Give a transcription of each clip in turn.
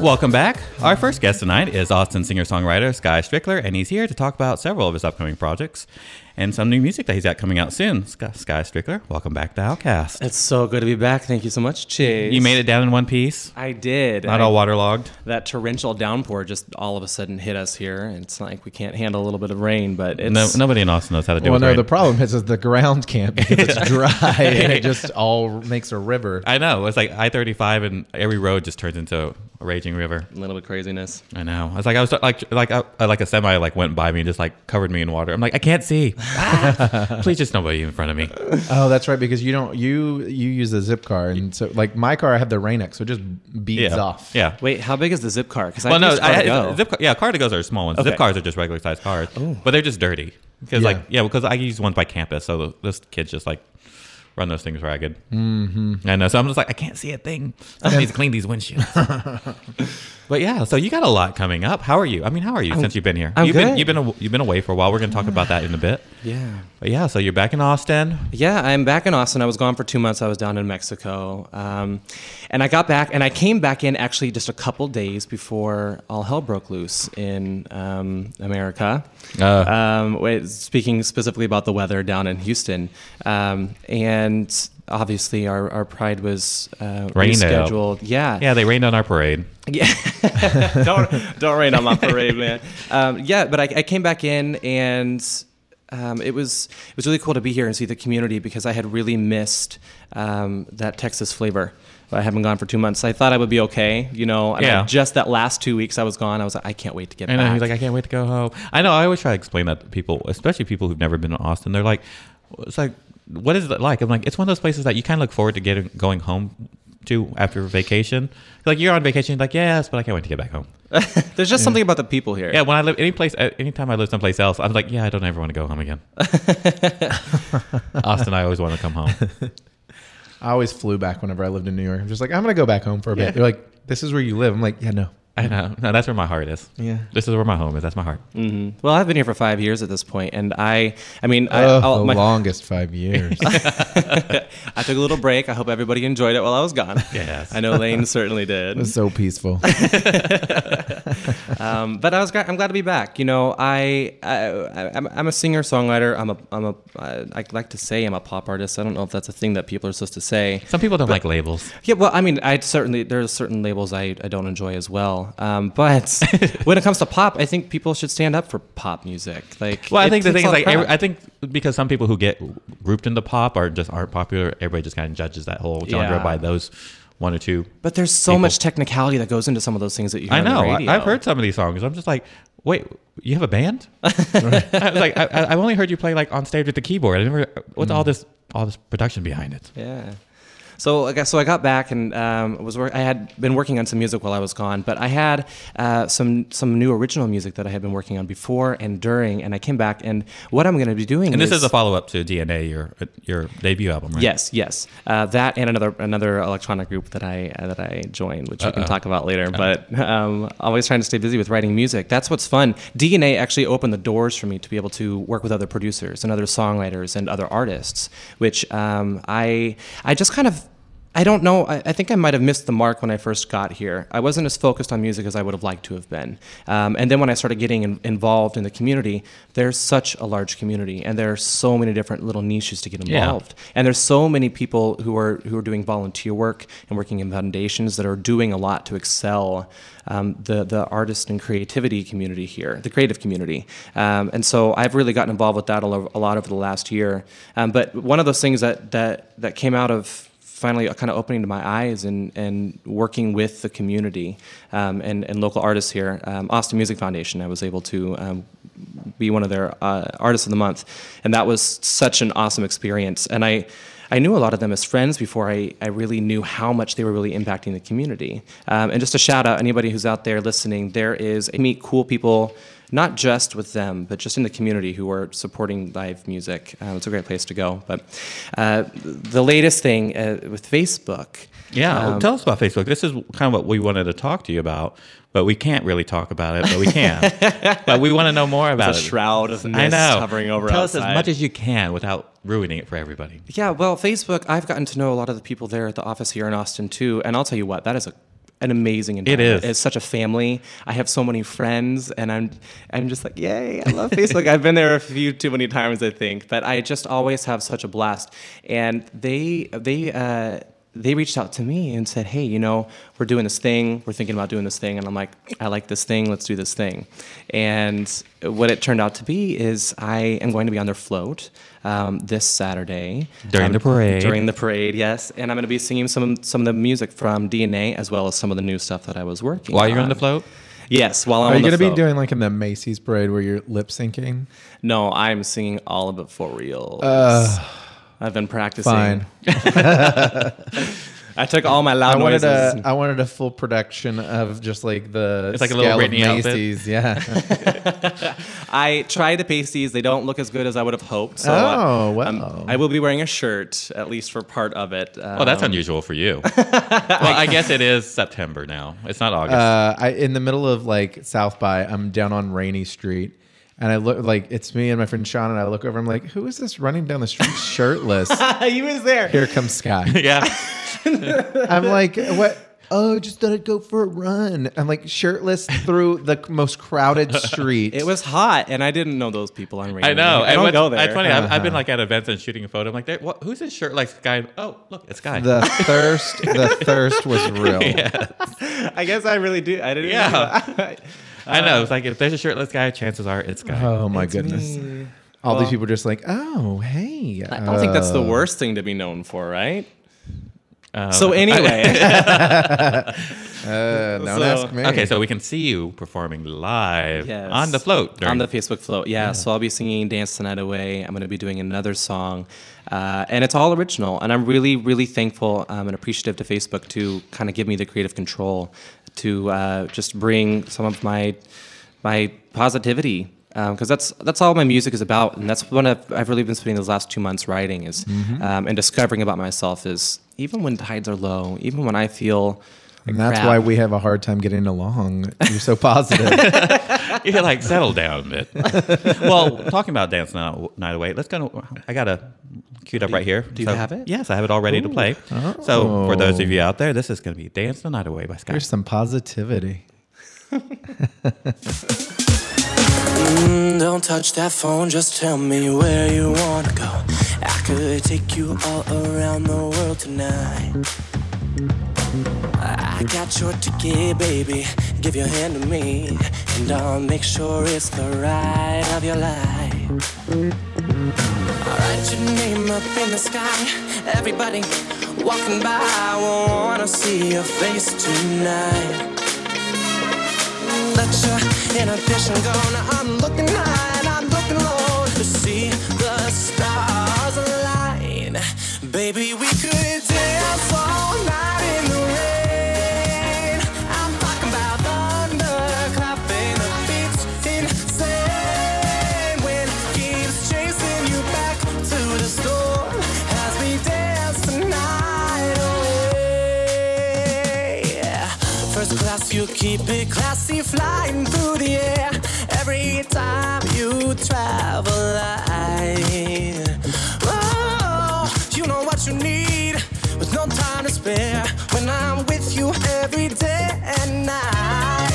Welcome back. Our first guest tonight is Austin singer songwriter Skye Strickler, and he's here to talk about several of his upcoming projects and some new music that he's got coming out soon. Skye, Skye Strickler, welcome back to Outcast. It's so good to be back. Thank you so much, Chase. You made it down in one piece, I did. not I- all waterlogged. that torrential downpour just all of a sudden hit us here. and It's not like we can't handle a little bit of rain, but it's No, nobody in Austin knows how to do Well, it. Well, no, right. the problem is, is the ground can't because it's dry and it just all makes a river. I know. It's like I 35 and every road just turns into a raging river. a little bit craziness. I know. I was like I was like like uh, like a semi like went by me and just like covered me in water. I'm like I can't see. Please just nobody in front of me. Oh, that's right, because you don't you you use the Zipcar, and so like my car, I have the Rain-X, so it just beads Yeah. off. Yeah. Wait, how big is the Zipcar? Because I Well, no, used I, go. Zipcar, yeah, car to goes are small ones. Okay. Zip cars are just regular sized cars, but they're just dirty. Because Yeah. like yeah, because I use ones by campus, so those kids just like run those things ragged. Mm-hmm. I know, so I'm just like I can't see a thing. Someone needs to clean these windshields. but yeah, so you got a lot coming up. How are you? I mean, how are you since you've been here? I'm you've been you've been a, you've been away for a while. We're going to talk about that in a bit. Yeah. But yeah, so you're back in Austin. Yeah, I'm back in Austin. I was gone for two months. I was down in Mexico. Um, and I got back, and I came back in actually just a couple days before all hell broke loose in um, America. Uh. Um, speaking specifically about the weather down in Houston. Um, and obviously, our, our pride was uh, Rained out. rescheduled. Yeah. Yeah, they rained on our parade. Yeah, don't don't rain on my parade, man. Um, yeah, but I, I came back in and um, it was it was really cool to be here and see the community because I had really missed um, that Texas flavor. I haven't gone for two months. I thought I would be okay, you know. and Yeah. Just that last two weeks I was gone, I was like, I can't wait to get I know. back. He's like, I can't wait to go home. I know. I always try to explain that to people, especially people who've never been to Austin. They're like, it's like, what is it like? I'm like, it's one of those places that you kind of look forward to getting going home to after vacation. Like you're on vacation, you're like, yes, but I can't wait to get back home. There's just something about the people here. Yeah, when I live any place, uh, anytime I live someplace else, I'm like, yeah, I don't ever want to go home again. Austin, I always want to come home. I always flew back whenever I lived in New York. I'm just like, I'm gonna go back home for a Yeah. bit. They're like, this is where you live. I'm like, yeah, no. I know. No, that's where my heart is. Yeah. This is where my home is. That's my heart. hmm Well, I've been here for five years at this point, and I, I mean, I, Oh, I'll- the my- longest five years. I took a little break. I hope everybody enjoyed it while I was gone. Yes. I know Lane certainly did. it was so peaceful. um, but I was glad, I'm glad to be back. You know, I, I I'm, I'm a singer songwriter. I'm a I'm a I I like to say I'm a pop artist. I don't know if that's a thing that people are supposed to say. Some people don't like labels. Yeah, well, I mean, I certainly there's certain labels I, I don't enjoy as well. Um, but when it comes to pop, I think people should stand up for pop music. Like, Well, I think the thing is like every. I think because some people who get grouped into pop are just aren't popular. Everybody just kind of judges that whole genre Yeah. by those one or two. but there's so people- much technicality that goes into some of those things that you I know. I've heard some of these songs. I'm just like, wait, you have a band? I was like, I, I- I've only heard you play like on stage with the keyboard. I never. What's all this? All this production behind it? Yeah. So I guess so I got back and um, was I had been working on some music while I was gone, but I had uh, some some new original music that I had been working on before and during, and I came back and what I'm going to be doing. And this is a follow up to DNA, your your debut album, right? Yes, yes, uh, that and another another electronic group that I uh, that I joined, which we can talk about later. But um, always trying to stay busy with writing music. That's what's fun. DNA actually opened the doors for me to be able to work with other producers and other songwriters and other artists, which um, I I just kind of. I don't know. I, I think I might have missed the mark when I first got here. I wasn't as focused on music as I would have liked to have been. Um, and then when I started getting in, involved in the community, there's such a large community, and there are so many different little niches to get Yeah. involved. And there's so many people who are who are doing volunteer work and working in foundations that are doing a lot to excel um, the the artist and creativity community here, the creative community. Um, and so I've really gotten involved with that a a lot over the last year. Um, but one of those things that that that came out of finally kind of opening to my eyes and, and working with the community um, and, and local artists here. Um, Austin Music Foundation, I was able to um, be one of their uh, artists of the month, and that was such an awesome experience. And I, I knew a lot of them as friends before I, I really knew how much they were really impacting the community. Um, and just a shout out, anybody who's out there listening, there is meet cool people. Not just with them, but just in the community who are supporting live music. Uh, it's a great place to go. But uh, the latest thing uh, with Facebook, Yeah, well, Um, tell us about Facebook. This is kind of what we wanted to talk to you about, but we can't really talk about it, but we can. but we want to know more about a it. shroud of mist I know. hovering over us. Tell us as much as you can without ruining it for everybody. Yeah, well, Facebook, I've gotten to know a lot of the people there at the office here in Austin too, and I'll tell you what, that is a an amazing It environment. is. It's such a family. I have so many friends, and I'm I'm just like, yay! I love Facebook. I've been there a few too many times, I think, but I just always have such a blast. And they they. Uh, they reached out to me and said, "Hey, you know, we're doing this thing. We're thinking about doing this thing." And I'm like, "I like this thing. Let's do this thing." And what it turned out to be is I am going to be on their float um, this Saturday During Um, the parade. During the parade, yes. And I'm going to be singing some some of the music from DNA as well as some of the new stuff that I was working. While you're on the float? Yes, while I'm Are you gonna be doing like in the Macy's parade where you're lip syncing? No, I'm singing all of it for real. I've been practicing. Fine. I took all my loud I wanted noises. a I wanted a full production of just like the It's like a little scale of Britney outfit. Macy's. Yeah. I tried the pasties. They don't look as good as I would have hoped. So Oh, uh, wow. um, I will be wearing a shirt at least for part of it. Oh, that's Um, unusual for you. well, I guess it is September now. It's not August. uh, I in the middle of like South by, I'm down on Rainey Street. And I look like it's me and my friend Sean, and I look over. I'm like, "Who is this running down the street shirtless?" he was there. Here comes Skye. yeah. I'm like, "What? Oh, just thought I'd go for a run." I'm like shirtless through the most crowded street. It was hot, and I didn't know those people on radio. I know. I And don't what's- go there. It's funny. I've, I've been like at events and shooting a photo. I'm like, what, who's this shirt like guy? Oh, look, it's Guy. the thirst. The thirst was real. I guess I really do. I didn't. Yeah. know. I know. It's like if there's a shirtless guy, chances are it's Guy. Oh my It's goodness! me. All these people are just like, "Oh, hey." I don't think that's the uh, worst thing to be known for, right? Uh, So anyway, Uh, don't So- ask me. okay, so we can see you performing live Yes. on the float. during- on the Facebook float, yeah, So I'll be singing "Dance the Night Away." I'm going to be doing another song, uh, and it's all original. And I'm really, really thankful um, and appreciative to Facebook to kind of give me the creative control to uh, just bring some of my my positivity because that's that's all my music is about, and that's what I've, I've really been spending those last two months writing is um, and discovering about myself is even when tides are low, even when I feel. like And that's crap, why we have a hard time getting along. You're so positive. You're like settle down a bit. well, talking about dance night, night away, let's go. I got a queued up right here. do you have it? Yes, I have it all ready to play. So for those of you out there, this is going to be "Dance the Night Away" by Scott. Here's some positivity. Mm, Don't touch that phone, just tell me where you wanna go. I could take you all around the world tonight. I got your ticket, baby. Give your hand to me, and I'll make sure it's the ride of your life. Write your name up in the sky. Everybody walking by, I wanna see your face tonight. Let your inhibition go. Now I'm looking high and I'm looking low to see the stars align. Baby, we could dance all night in the rain. I'm talking about thunder clapping the beats insane. It keeps chasing you back to the storm as we dance the night away. First class, you keep it classy, flying through the air every time you travel light. Oh, you know what you need with no time to spare when I'm with you every day and night.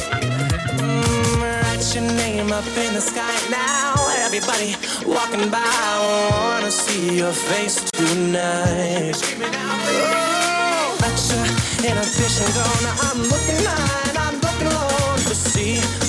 Mm, write your name up in the sky now. Everybody walking by, I wanna see your face tonight. Oh, let your inhibition go. Now I'm looking high to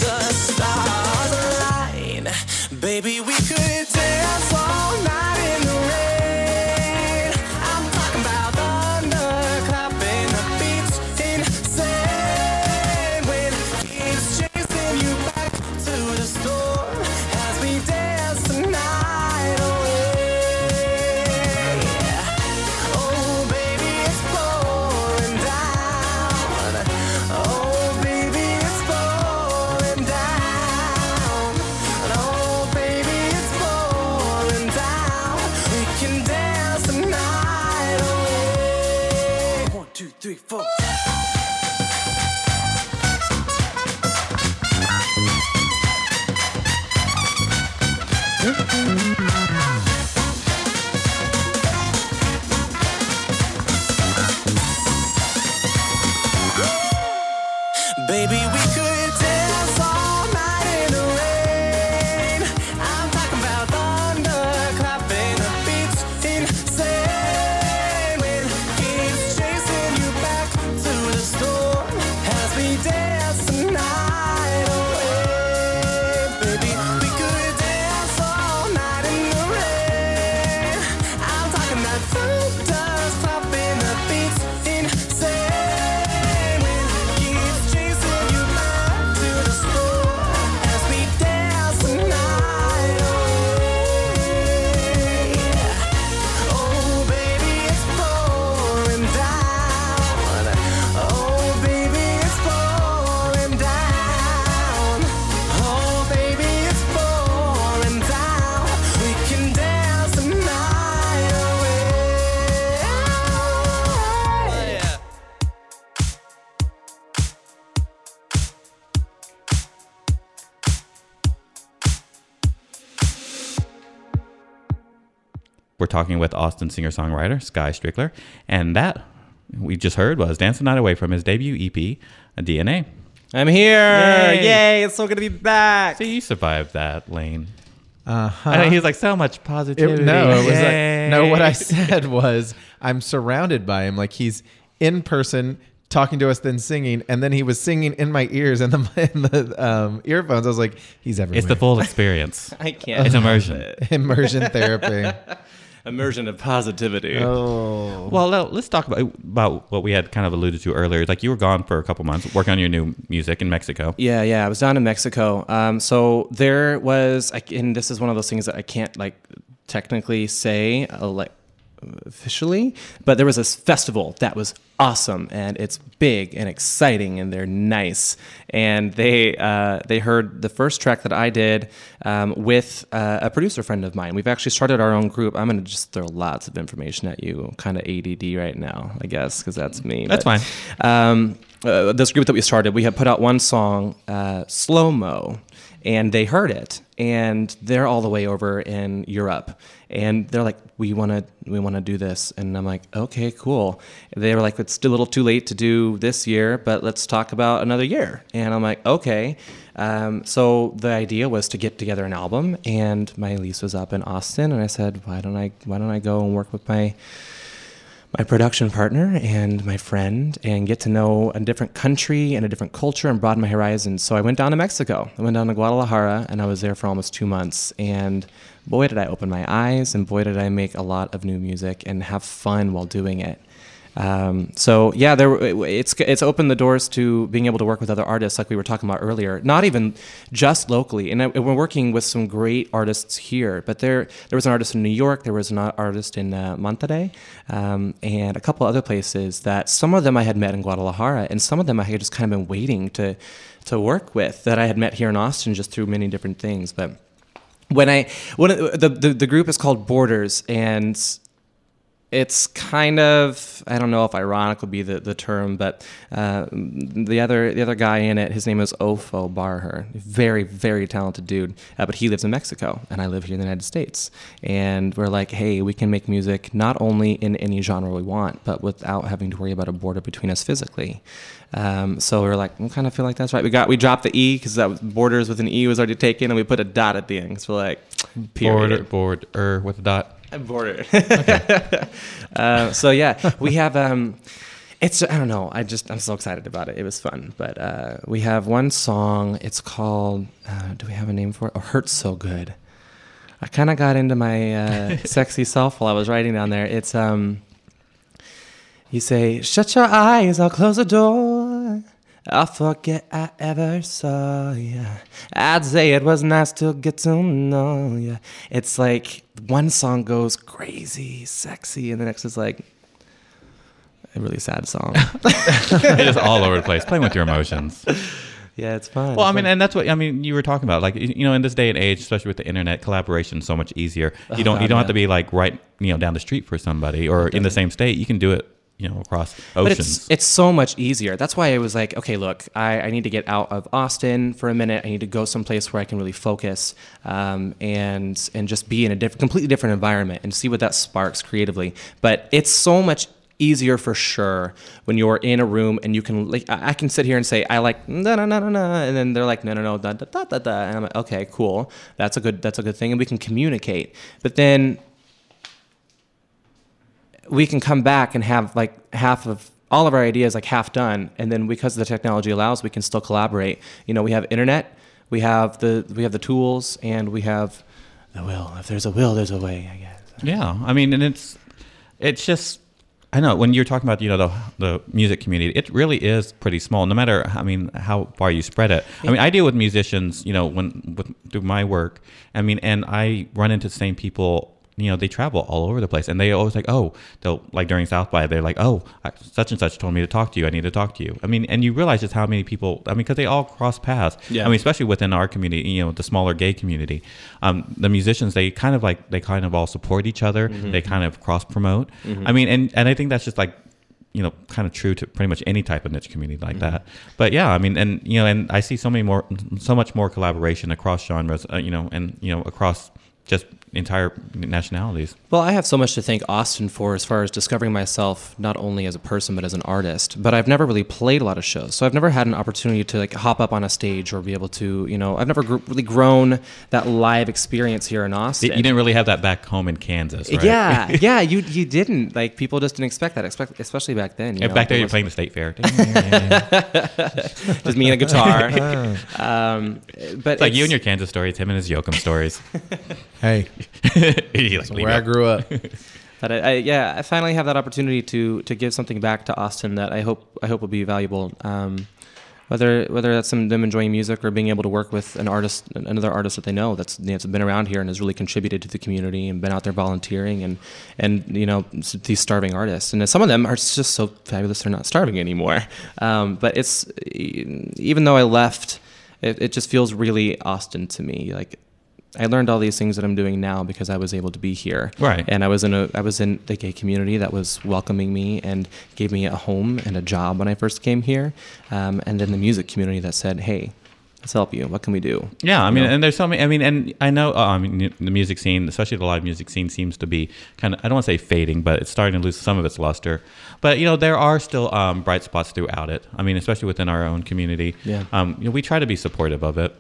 We're talking with Austin singer songwriter Skye Strickler, and that we just heard was "Dancing Night Away" from his debut EP, DNA. I'm here. Yay. Yay. It's so good to be back. See, you survived that, Lane. Uh I know, huh. he's like so much positivity. no, it was like, no. What I said was I'm surrounded by him. Like he's in person talking to us, then singing, and then he was singing in my ears and the in the um, earphones. I was like, he's everywhere. It's the full experience. I can't. It's immersion. immersion therapy. Immersion of positivity. Oh, Well, now, let's talk about about what we had kind of alluded to earlier. Like you were gone for a couple months working on your new music in Mexico. Yeah, yeah. I was down in Mexico. Um, so there was, and this is one of those things that I can't like technically say uh, like officially, but there was this festival that was awesome and it's big and exciting and they're nice. And they uh, they heard the first track that I did um, with uh, a producer friend of mine. We've actually started our own group. I'm gonna just throw lots of information at you, kind of ADD right now, I guess, because that's me. That's But, fine. um, uh, this group that we started, we had put out one song, uh, Slow Mo, and they heard it, and they're all the way over in Europe, and they're like, "We want to, we want to do this," and I'm like, "Okay, cool." They were like, "It's a little too late to do this year, but let's talk about another year," and I'm like, "Okay." Um, so the idea was to get together an album, and my lease was up in Austin, and I said, "Why don't I, why don't I go and work with my." My production partner and my friend and get to know a different country and a different culture and broaden my horizons. So I went down to Mexico. I went down to Guadalajara and I was there for almost two months. And boy, did I open my eyes and boy, did I make a lot of new music and have fun while doing it. Um, so yeah, there it's it's opened the doors to being able to work with other artists, like we were talking about earlier. Not even just locally, and I, we're working with some great artists here. But there there was an artist in New York, there was an artist in uh, Monterrey, um, and a couple other places that some of them I had met in Guadalajara, and some of them I had just kind of been waiting to to work with that I had met here in Austin just through many different things. But when I when the, the the group is called Borders and it's kind of I don't know if ironic would be the, the term, but uh, the other the other guy in it, his name is Ofo Barher, very very talented dude, uh, but he lives in Mexico and I live here in the United States, and we're like, hey, we can make music not only in any genre we want, but without having to worry about a border between us physically. Um, so we are like, we kind of feel like that's right. We got we dropped the e because that was borders with an e was already taken, and we put a dot at the end. So we're like, period. Board, board, er, with a dot. Border. uh, so yeah, we have. Um, it's I don't know. I just I'm so excited about it. It was fun, but uh, we have one song. It's called. Uh, do we have a name for it? Oh, hurts so good. I kind of got into my uh, sexy self while I was writing down there. It's um. You say, shut your eyes, I'll close the door. I'll forget I ever saw you. I'd say it was nice to get to know you. It's like one song goes crazy, sexy, and the next is like a really sad song. it is all over the place, playing with your emotions. yeah, it's fun. Well, I mean, fun. and that's what I mean. You were talking about, like you know, in this day and age, especially with the internet, collaboration is so much easier. You Oh, don't you God, don't have to be like right, you know, down the street for somebody or in the same state. You can do it, you know, across but oceans. it's it's so much easier. That's why I was like, okay, look, I, I need to get out of Austin for a minute. I need to go someplace where I can really focus um, and and just be in a diff- completely different environment and see what that sparks creatively. But it's so much easier for sure when you're in a room and you can like I can sit here and say I like no no no no no and then they're like no no no da da da da da and I'm like okay cool that's a good that's a good thing and we can communicate but then we can come back and have like half of all of our ideas like half done and then because the technology allows we can still collaborate you know we have internet we have the we have the tools and we have the will if there's a will there's a way i guess Yeah, I mean, and it's it's just I know when you're talking about you know the the music community, it really is pretty small. No matter I mean how far you spread it. I mean, I deal with musicians, you know, when with through my work. I mean, and I run into the same people. You know, they travel all over the place, and they always like, oh, they'll like during South by, they're like, oh, such and such told me to talk to you. I need to talk to you. I mean, and you realize just how many people. I mean, because they all cross paths. Yeah. I mean, especially within our community, you know, the smaller gay community, um, the musicians they kind of like they kind of all support each other. They kind of cross promote. I mean, and and I think that's just like you know kind of true to pretty much any type of niche community like that. But yeah, I mean, and you know, and I see so many more, so much more collaboration across genres. Uh, you know, and you know across just entire nationalities. Well, I have so much to thank Austin for as far as discovering myself not only as a person but as an artist. But I've never really played a lot of shows, so I've never had an opportunity to like hop up on a stage or be able to, you know, I've never gr- really grown that live experience here in Austin. You didn't really have that back home in Kansas, right? Yeah, yeah, you you didn't like people just didn't expect that, expect, especially back then. You Yeah, know, back there, you're playing the state fair. just me and a guitar. um, but It's like you and your Kansas stories, him and his Yoakum stories. Hey, He, like, leave where I grew up. But I, I, yeah, I finally have that opportunity to to give something back to Austin that I hope I hope will be valuable. Um, whether whether that's some, them enjoying music or being able to work with an artist, another artist that they know that's you know, that's been around here and has really contributed to the community and been out there volunteering and and you know these starving artists and some of them are just so fabulous they're not starving anymore. Um, but it's even though I left, it, it just feels really Austin to me. Like I learned all these things that I'm doing now because I was able to be here. Right. And I was in a I was in the gay community that was welcoming me and gave me a home and a job when I first came here. Um, and then the music community that said, "Hey, let's help you. What can we do?" Yeah, I mean, You know? and there's so many. I mean, and I know. Uh, I mean, the music scene, especially the live music scene, seems to be kind of. I don't want to say fading, but it's starting to lose some of its luster. But you know, there are still um, bright spots throughout it. I mean, especially within our own community. Yeah. Um, you know, we try to be supportive of it.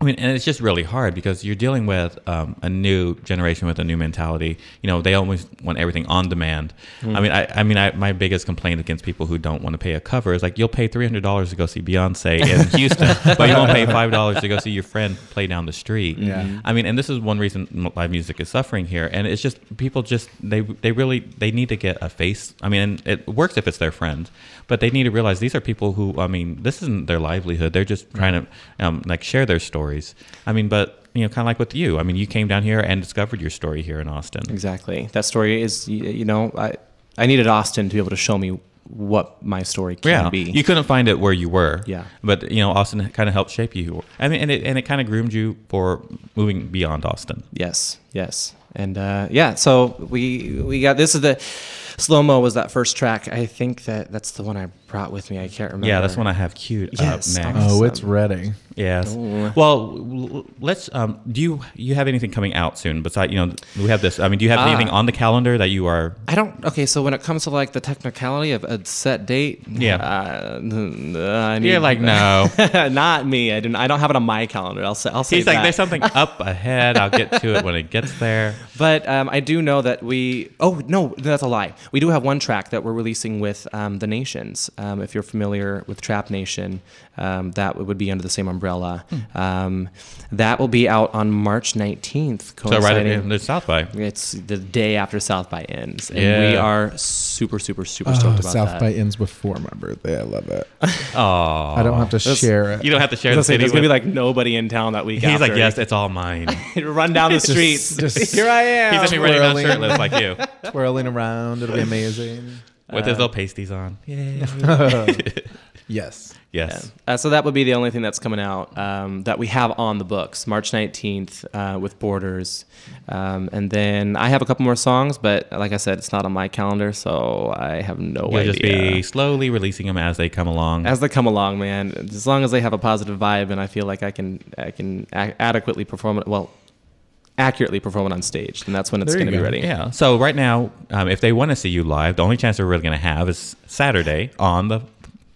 I mean, and it's just really hard because you're dealing with um, a new generation with a new mentality. You know, they always want everything on demand. I mean, I, I mean, I, my biggest complaint against people who don't want to pay a cover is like, you'll pay three hundred dollars to go see Beyonce in Houston, but you won't pay five dollars to go see your friend play down the street. Yeah. I mean, and this is one reason live music is suffering here, and it's just people just they they really they need to get a face. I mean, and it works if it's their friend, but they need to realize these are people who I mean, this isn't their livelihood. They're just trying to um, like share their stories. I mean, but you know, kind of like with you. I mean, you came down here and discovered your story here in Austin. Exactly. That story is, you know, I I needed Austin to be able to show me what my story can Yeah, be. you couldn't find it where you were. Yeah. but you know, Austin kind of helped shape you. I mean, and it and it kind of groomed you for moving beyond Austin. Yes, yes, and uh, yeah. So we we got this is the slow mo was that first track. I think that that's the one I brought with me. I can't remember. Yeah, that's one I have queued Yes. up next. Oh, it's ready. Yes. Oh. Well, let's. Um, do you you have anything coming out soon? Besides, you know, we have this. I mean, do you have Ah. anything on the calendar that you are? I don't. Okay, so when it comes to like the technicality of a set date, Yeah. uh, I need, You're like, no. not me. I don't. I don't have it on my calendar. I'll say. I'll say He's like, that. there's something up ahead. I'll get to it when it gets there. But um, I do know that we. Oh no, that's a lie. We do have one track that we're releasing with um, the Nations. Um, if you're familiar with Trap Nation, um, that would be under the same umbrella. Um, that will be out on March 19th. So right coinciding- at the South by. It's the day after South by ends, and Yeah. we are super, super, super Oh, stoked about South that. by ends before my birthday. I love it. Oh, I don't have to share it. You don't have to share I the was gonna say, city. there's gonna be like nobody in town that week. He's like, yes, it's all mine. run down the streets. just- Here I am. He's gonna be running down shirtless like you, Twirling around. It'll be amazing. with his little pasties on. Yay. Yes. Yes. Uh, so that would be the only thing that's coming out um, that we have on the books, March 19th uh, with Borders. Um, and then I have a couple more songs, but like I said, it's not on my calendar, so I have no You'll idea. just be slowly releasing them as they come along. as they come along, man. As long as they have a positive vibe, and I feel like I can, I can a- adequately perform it. Well, accurately perform it on stage, then that's when it's going to be ready. Yeah. So right now, um, if they want to see you live, the only chance they're really going to have is Saturday on the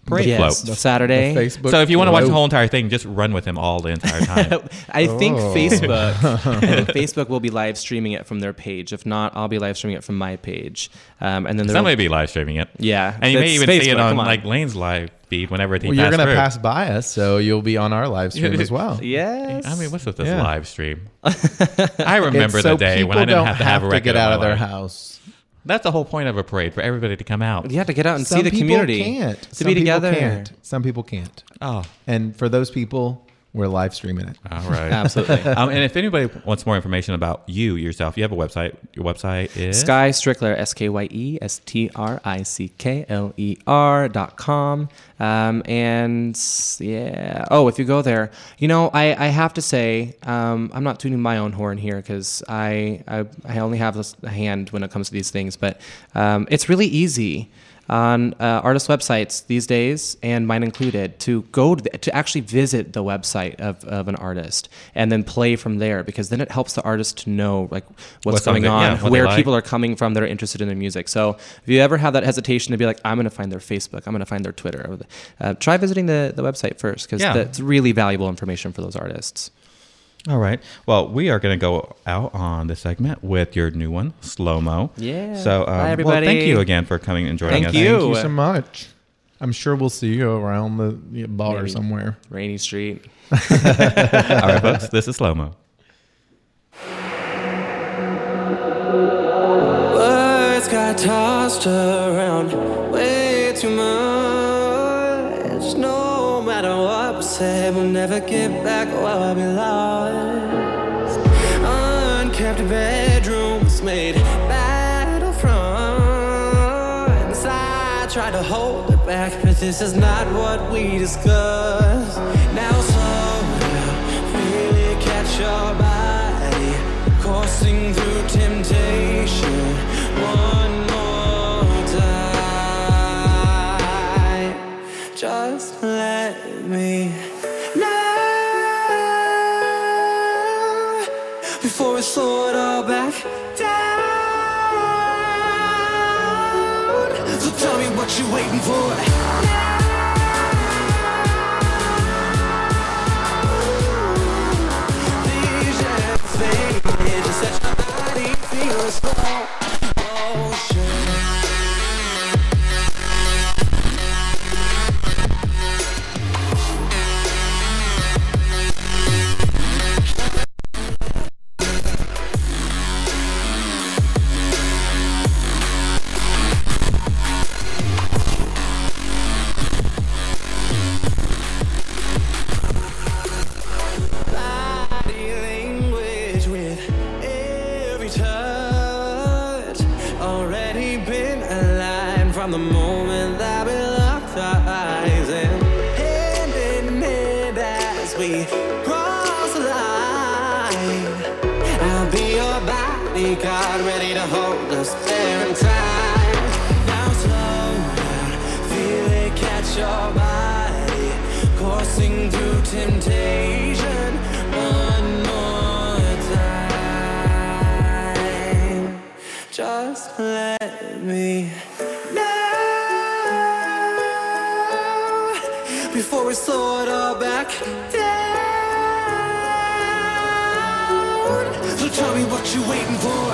parade Yes, float. Saturday. The Facebook So if you want to watch the whole entire thing, just run with him all the entire time. I think Oh. Facebook, I think Facebook will be live streaming it from their page. If not, I'll be live streaming it from my page. Um, and then there Somebody be live streaming it. Yeah, And you may it's even see it on on. like Lane's live feed whenever he Well, you're gonna through. pass by us, so you'll be on our live stream as well. Yes. I mean, what's with this Yeah. live stream? I remember It's the so day when I didn't don't have to have a to get out my of their life. house. That's the whole point of a parade for everybody to come out. you have to get out and Some see the people community. Can't. To Some be people together. Can't. Some people can't. Oh, And for those people, we're live streaming it. all right. Absolutely. um, and if anybody wants more information about you yourself, you have a website. Your website is Skye Strickler, S K Y E S T R I C K L E R dot com. Um, and yeah, oh, if you go there, you know, I, I have to say, um, I'm not tuning my own horn here because I, I, I only have a hand when it comes to these things, but um, it's really easy. On uh, artist websites these days, and mine included, to go to, the, to actually visit the website of, of an artist and then play from there because then it helps the artist to know like what's, What's on going on, yeah, what where like. people are coming from that are interested in their music. So if you ever have that hesitation to be like, I'm going to find their Facebook, I'm going to find their Twitter, uh, try visiting the, the website first because Yeah. that's really valuable information for those artists. All right. Well, we are going to go out on the segment with your new one, Slow Mo. Yeah. So, um, Bye, Well, thank you again for coming and joining Thank us. you. Thank you so much. I'm sure we'll see you around the bar Maybe. somewhere. Rainey Street. All right, folks. This is Slow Mo. Words got tossed around way too much. Say, we'll never get back oh, what we lost. Unkept bedrooms made battlefronts. I tried to hold it back, but this is not what we discussed. Now slow down, really catch your body, coursing through temptation. Me what me know before we slow it all back down. So tell me what you're waiting for.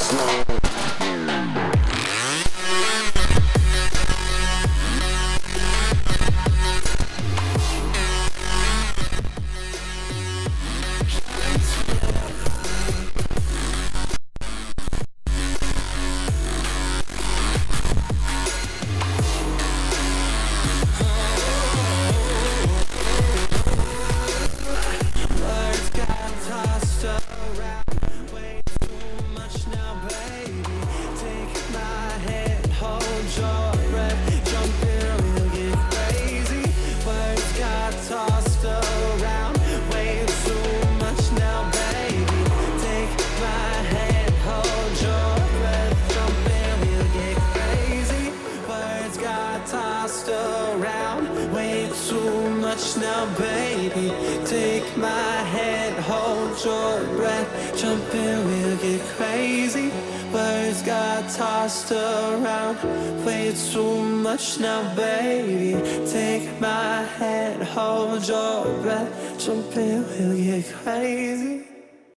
Slow. Now, baby.